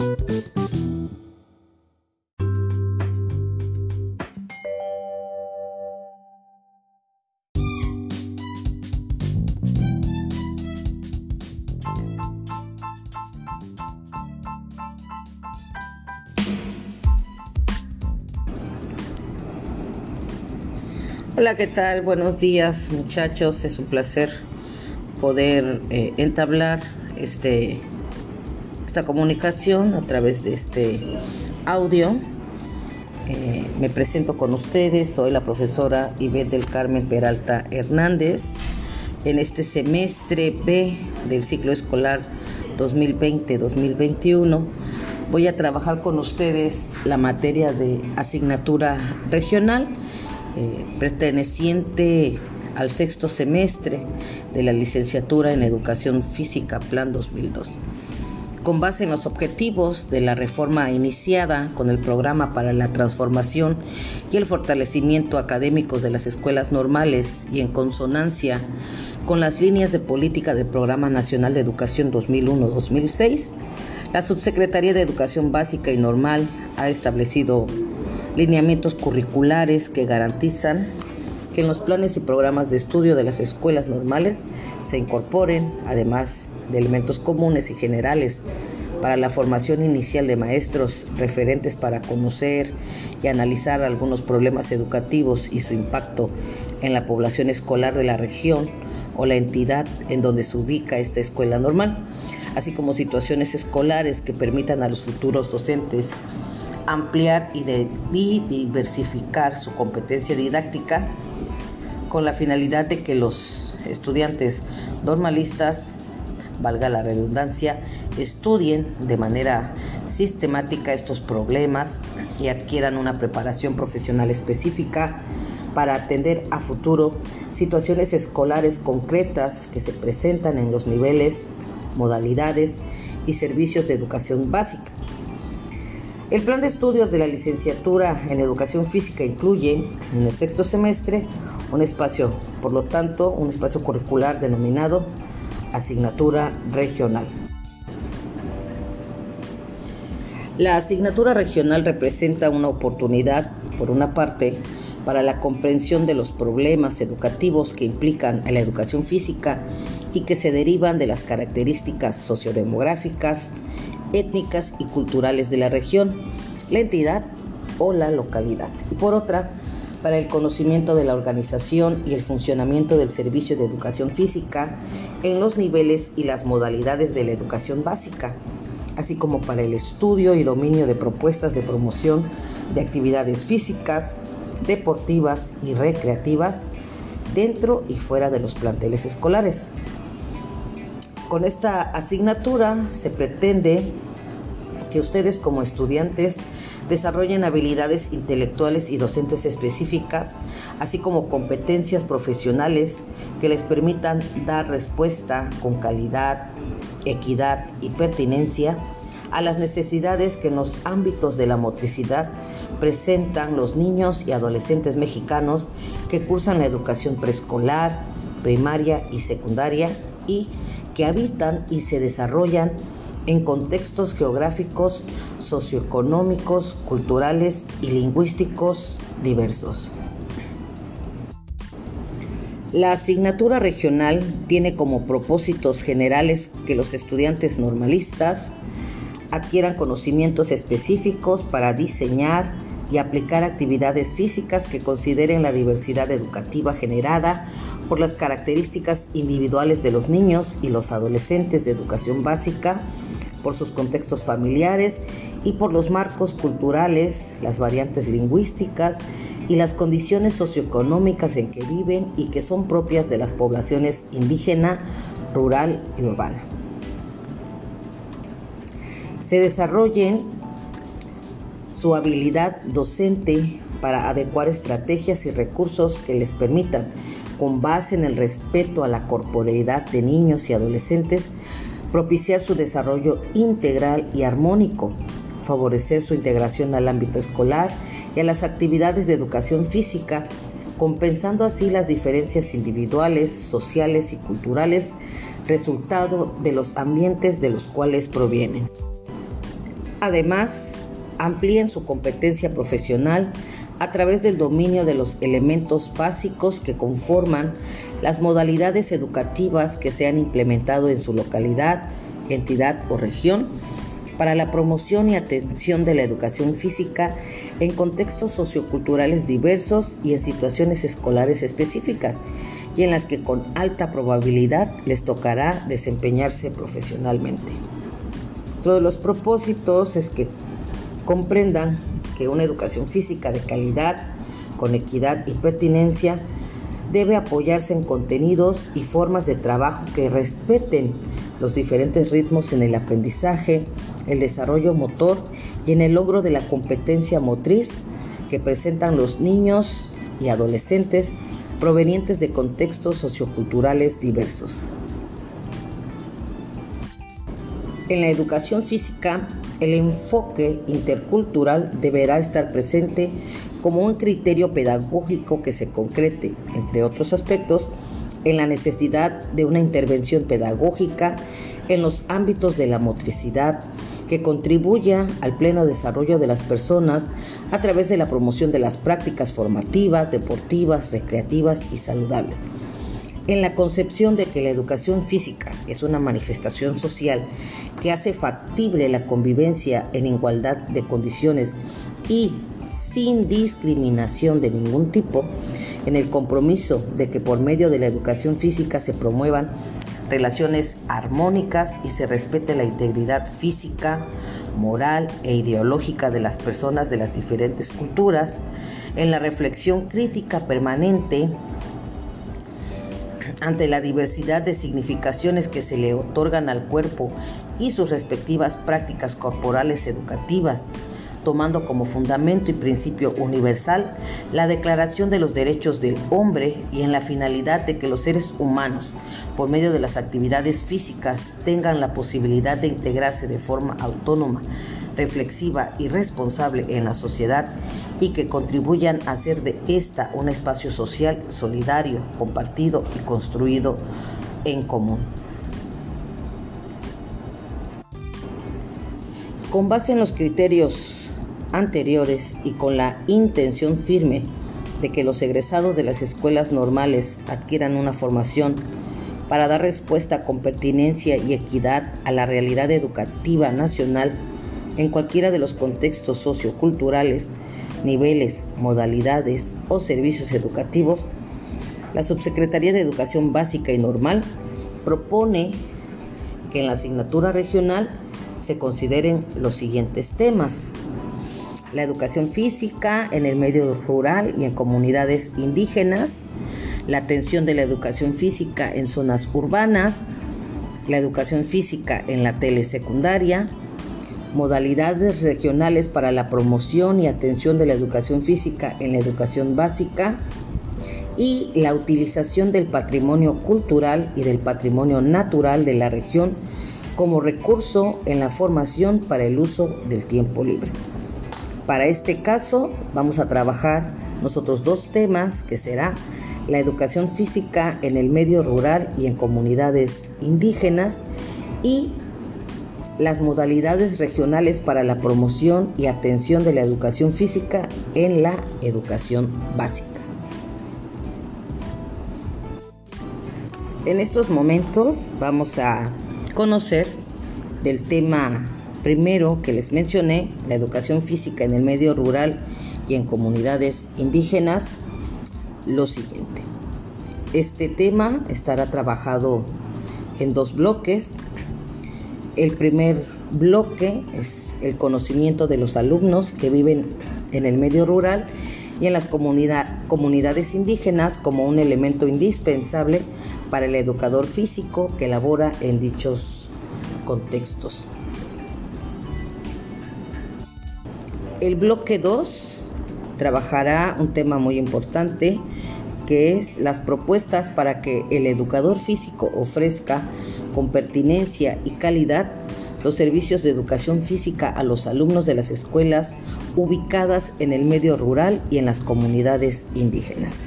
Hola, ¿qué tal? Buenos días muchachos. Es un placer poder eh, entablar este, esta comunicación a través de este audio. Eh, me presento con ustedes, soy la profesora Ivette del Carmen Peralta Hernández. En este semestre B del ciclo escolar 2020-2021 voy a trabajar con ustedes la materia de asignatura regional eh, perteneciente al sexto semestre de la licenciatura en Educación Física Plan 2002. Con base en los objetivos de la reforma iniciada con el programa para la transformación y el fortalecimiento académicos de las escuelas normales y en consonancia con las líneas de política del Programa Nacional de Educación 2001-2006, la Subsecretaría de Educación Básica y Normal ha establecido lineamientos curriculares que garantizan que en los planes y programas de estudio de las escuelas normales se incorporen, además de elementos comunes y generales para la formación inicial de maestros referentes para conocer y analizar algunos problemas educativos y su impacto en la población escolar de la región o la entidad en donde se ubica esta escuela normal, así como situaciones escolares que permitan a los futuros docentes ampliar y, diversificar su competencia didáctica con la finalidad de que los estudiantes normalistas, valga la redundancia, estudien de manera sistemática estos problemas y adquieran una preparación profesional específica para atender a futuro situaciones escolares concretas que se presentan en los niveles, modalidades y servicios de educación básica. El plan de estudios de la licenciatura en educación física incluye en el sexto semestre un espacio, por lo tanto, un espacio curricular denominado asignatura regional. La asignatura regional representa una oportunidad, por una parte, para la comprensión de los problemas educativos que implican a la educación física y que se derivan de las características sociodemográficas, étnicas y culturales de la región, la entidad o la localidad. Y por otra, para el conocimiento de la organización y el funcionamiento del servicio de educación física en los niveles y las modalidades de la educación básica, así como para el estudio y dominio de propuestas de promoción de actividades físicas, deportivas y recreativas dentro y fuera de los planteles escolares. Con esta asignatura se pretende que ustedes como estudiantes desarrollen habilidades intelectuales y docentes específicas, así como competencias profesionales que les permitan dar respuesta con calidad, equidad y pertinencia a las necesidades que en los ámbitos de la motricidad presentan los niños y adolescentes mexicanos que cursan la educación preescolar, primaria y secundaria y que habitan y se desarrollan en contextos geográficos, socioeconómicos, culturales y lingüísticos diversos. La asignatura regional tiene como propósitos generales que los estudiantes normalistas adquieran conocimientos específicos para diseñar y aplicar actividades físicas que consideren la diversidad educativa generada por las características individuales de los niños y los adolescentes de educación básica, por sus contextos familiares y por los marcos culturales, las variantes lingüísticas y las condiciones socioeconómicas en que viven y que son propias de las poblaciones indígena, rural y urbana. Se desarrollen su habilidad docente para adecuar estrategias y recursos que les permitan con base en el respeto a la corporeidad de niños y adolescentes, propiciar su desarrollo integral y armónico, favorecer su integración al ámbito escolar y a las actividades de educación física, compensando así las diferencias individuales, sociales y culturales resultado de los ambientes de los cuales provienen. Además, amplíen su competencia profesional a través del dominio de los elementos básicos que conforman las modalidades educativas que se han implementado en su localidad, entidad o región para la promoción y atención de la educación física en contextos socioculturales diversos y en situaciones escolares específicas y en las que con alta probabilidad les tocará desempeñarse profesionalmente. Otro de los propósitos es que comprendan que una educación física de calidad, con equidad y pertinencia, debe apoyarse en contenidos y formas de trabajo que respeten los diferentes ritmos en el aprendizaje, el desarrollo motor y en el logro de la competencia motriz que presentan los niños y adolescentes provenientes de contextos socioculturales diversos. En la educación física, el enfoque intercultural deberá estar presente como un criterio pedagógico que se concrete, entre otros aspectos, en la necesidad de una intervención pedagógica en los ámbitos de la motricidad que contribuya al pleno desarrollo de las personas a través de la promoción de las prácticas formativas, deportivas, recreativas y saludables. En la concepción de que la educación física es una manifestación social que hace factible la convivencia en igualdad de condiciones y sin discriminación de ningún tipo, en el compromiso de que por medio de la educación física se promuevan relaciones armónicas y se respete la integridad física, moral e ideológica de las personas de las diferentes culturas, en la reflexión crítica permanente ante la diversidad de significaciones que se le otorgan al cuerpo y sus respectivas prácticas corporales educativas, tomando como fundamento y principio universal la Declaración de los Derechos del Hombre y en la finalidad de que los seres humanos, por medio de las actividades físicas, tengan la posibilidad de integrarse de forma autónoma, reflexiva y responsable en la sociedad y que contribuyan a hacer de esta un espacio social solidario, compartido y construido en común. Con base en los criterios anteriores y con la intención firme de que los egresados de las escuelas normales adquieran una formación para dar respuesta con pertinencia y equidad a la realidad educativa nacional en cualquiera de los contextos socioculturales, niveles, modalidades o servicios educativos, la Subsecretaría de Educación Básica y Normal propone que en la asignatura regional se consideren los siguientes temas. La educación física en el medio rural y en comunidades indígenas, la atención de la educación física en zonas urbanas, la educación física en la telesecundaria, modalidades regionales para la promoción y atención de la educación física en la educación básica y la utilización del patrimonio cultural y del patrimonio natural de la región como recurso en la formación para el uso del tiempo libre. Para este caso vamos a trabajar nosotros dos temas que será la educación física en el medio rural y en comunidades indígenas y las modalidades regionales para la promoción y atención de la educación física en la educación básica. En estos momentos vamos a conocer del tema Primero, que les mencioné, la educación física en el medio rural y en comunidades indígenas, lo siguiente. Este tema estará trabajado en dos bloques. El primer bloque es el conocimiento de los alumnos que viven en el medio rural y en las comunidades indígenas como un elemento indispensable para el educador físico que labora en dichos contextos. El bloque 2 trabajará un tema muy importante que es las propuestas para que el educador físico ofrezca con pertinencia y calidad los servicios de educación física a los alumnos de las escuelas ubicadas en el medio rural y en las comunidades indígenas.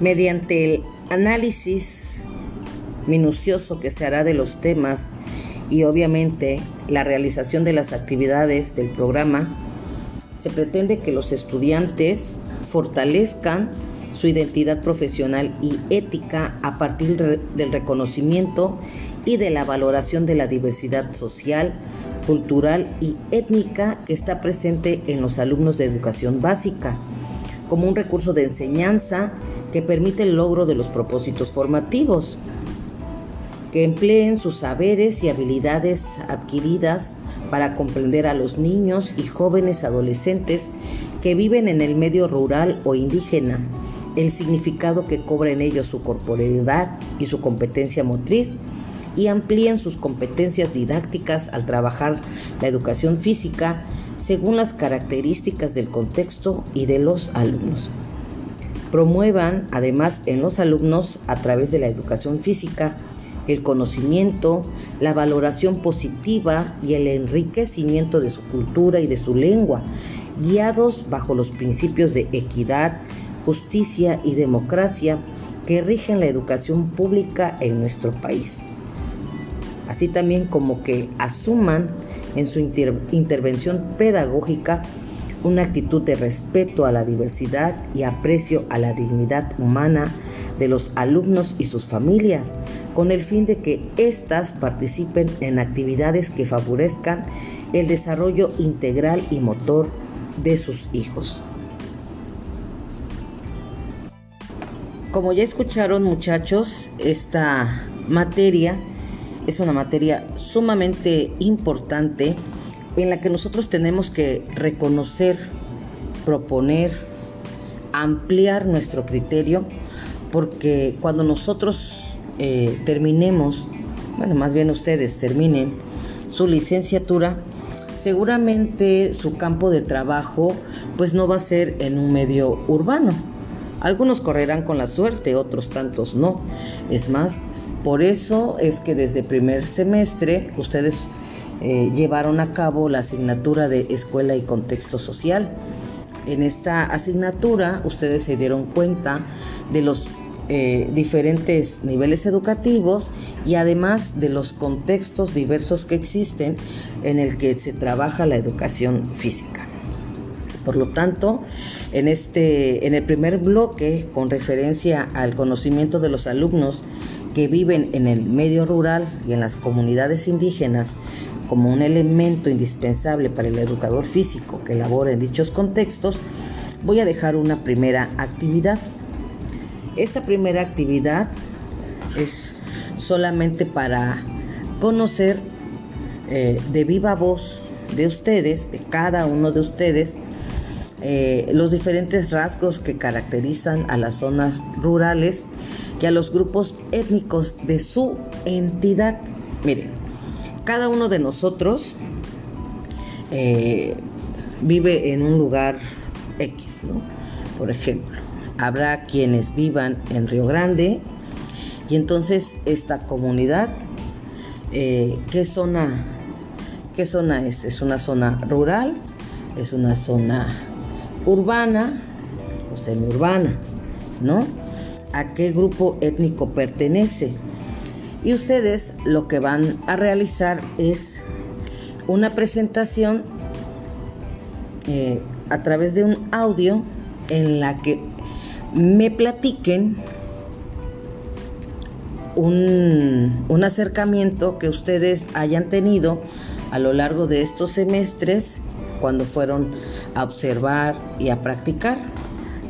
Mediante el análisis minucioso que se hará de los temas y obviamente la realización de las actividades del programa, se pretende que los estudiantes fortalezcan su identidad profesional y ética a partir del reconocimiento y de la valoración de la diversidad social, cultural y étnica que está presente en los alumnos de educación básica, como un recurso de enseñanza que permite el logro de los propósitos formativos, que empleen sus saberes y habilidades adquiridas para comprender a los niños y jóvenes adolescentes que viven en el medio rural o indígena, el significado que cobra en ellos su corporeidad y su competencia motriz, y amplíen sus competencias didácticas al trabajar la educación física según las características del contexto y de los alumnos. Promuevan además en los alumnos a través de la educación física el conocimiento, la valoración positiva y el enriquecimiento de su cultura y de su lengua, guiados bajo los principios de equidad, justicia y democracia que rigen la educación pública en nuestro país así también como que asuman en su intervención pedagógica una actitud de respeto a la diversidad y aprecio a la dignidad humana de los alumnos y sus familias, con el fin de que éstas participen en actividades que favorezcan el desarrollo integral y motor de sus hijos. Como ya escucharon muchachos, esta materia es una materia sumamente importante en la que nosotros tenemos que reconocer, proponer, ampliar nuestro criterio, porque cuando nosotros eh, terminemos, bueno, más bien ustedes terminen su licenciatura, seguramente su campo de trabajo pues no va a ser en un medio urbano. Algunos correrán con la suerte, otros tantos no. Es más, por eso es que desde primer semestre ustedes eh, llevaron a cabo la asignatura de Escuela y Contexto Social. En esta asignatura ustedes se dieron cuenta de los eh, diferentes niveles educativos y además de los contextos diversos que existen en el que se trabaja la educación física. Por lo tanto, en, este, en el primer bloque, con referencia al conocimiento de los alumnos que viven en el medio rural y en las comunidades indígenas como un elemento indispensable para el educador físico que labora en dichos contextos, voy a dejar una primera actividad. Esta primera actividad es solamente para conocer eh, de viva voz de ustedes, de cada uno de ustedes, eh, los diferentes rasgos que caracterizan a las zonas rurales y a los grupos étnicos de su entidad. Miren, cada uno de nosotros eh, vive en un lugar X, ¿no? Por ejemplo, habrá quienes vivan en Río Grande y entonces esta comunidad, eh, ¿qué zona? ¿Qué zona es? ¿Es una zona rural? ¿Es una zona urbana o semiurbana? ¿No? a qué grupo étnico pertenece. Y ustedes lo que van a realizar es una presentación eh, a través de un audio en la que me platiquen un, un, acercamiento que ustedes hayan tenido a lo largo de estos semestres cuando fueron a observar y a practicar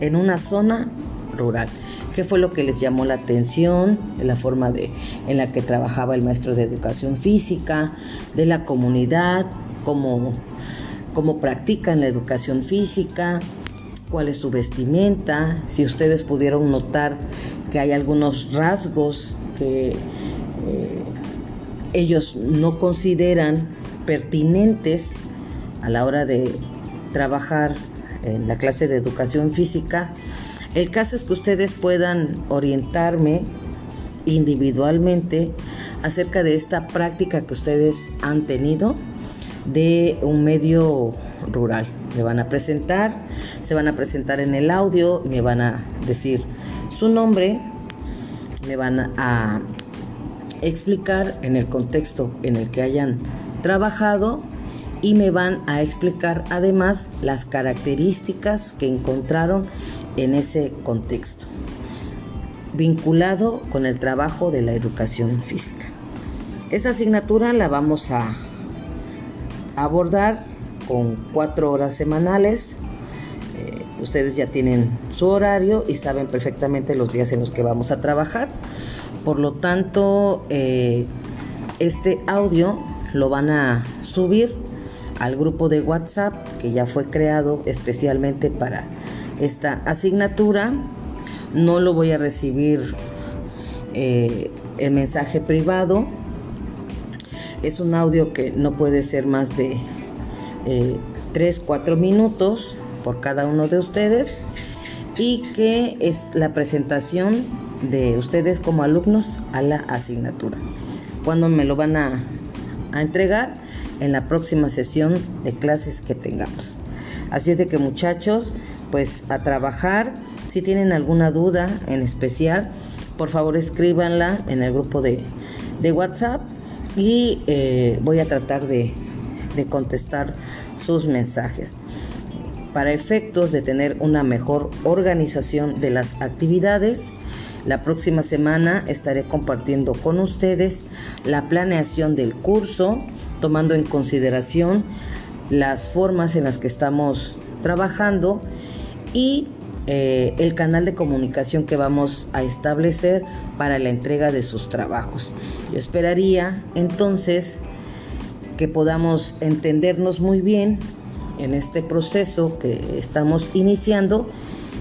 en una zona rural. Qué fue lo que les llamó la atención, la forma de, en la que trabajaba el maestro de educación física, de la comunidad, cómo, cómo practican la educación física, cuál es su vestimenta, si ustedes pudieron notar que hay algunos rasgos que eh, ellos no consideran pertinentes a la hora de trabajar en la clase de educación física el caso es que ustedes puedan orientarme individualmente acerca de esta práctica que ustedes han tenido de un medio rural. Me van a presentar, se van a presentar en el audio, me van a decir su nombre, me van a explicar en el contexto en el que hayan trabajado y me van a explicar además las características que encontraron en ese contexto, vinculado con el trabajo de la educación física. Esa asignatura la vamos a abordar con cuatro horas semanales. Eh, ustedes ya tienen su horario y saben perfectamente los días en los que vamos a trabajar. Por lo tanto, eh, este audio lo van a subir al grupo de WhatsApp que ya fue creado especialmente para esta asignatura. No lo voy a recibir eh, el mensaje privado. Es un audio que no puede ser más de 3, eh, 4 minutos por cada uno de ustedes y que es la presentación de ustedes como alumnos a la asignatura. Cuando me lo van a, a entregar? En la próxima sesión de clases que tengamos. Así es de que muchachos, pues a trabajar. Si tienen alguna duda en especial, por favor escríbanla en el grupo de, WhatsApp y eh, voy a tratar de, de contestar sus mensajes. Para efectos de tener una mejor organización de las actividades, la próxima semana estaré compartiendo con ustedes la planeación del curso, tomando en consideración las formas en las que estamos trabajando y eh, el canal de comunicación que vamos a establecer para la entrega de sus trabajos. Yo esperaría entonces que podamos entendernos muy bien en este proceso que estamos iniciando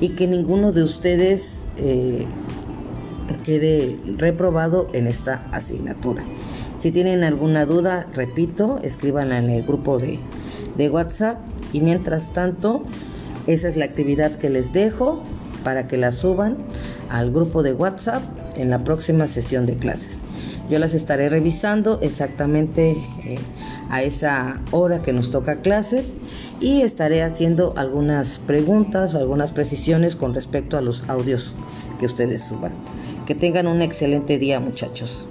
y que ninguno de ustedes eh, quede reprobado en esta asignatura. Si tienen alguna duda, repito, escríbanla en el grupo de, de WhatsApp y mientras tanto esa es la actividad que les dejo para que la suban al grupo de WhatsApp en la próxima sesión de clases. Yo las estaré revisando exactamente eh, a esa hora que nos toca clases y estaré haciendo algunas preguntas o algunas precisiones con respecto a los audios que ustedes suban. Que tengan un excelente día muchachos.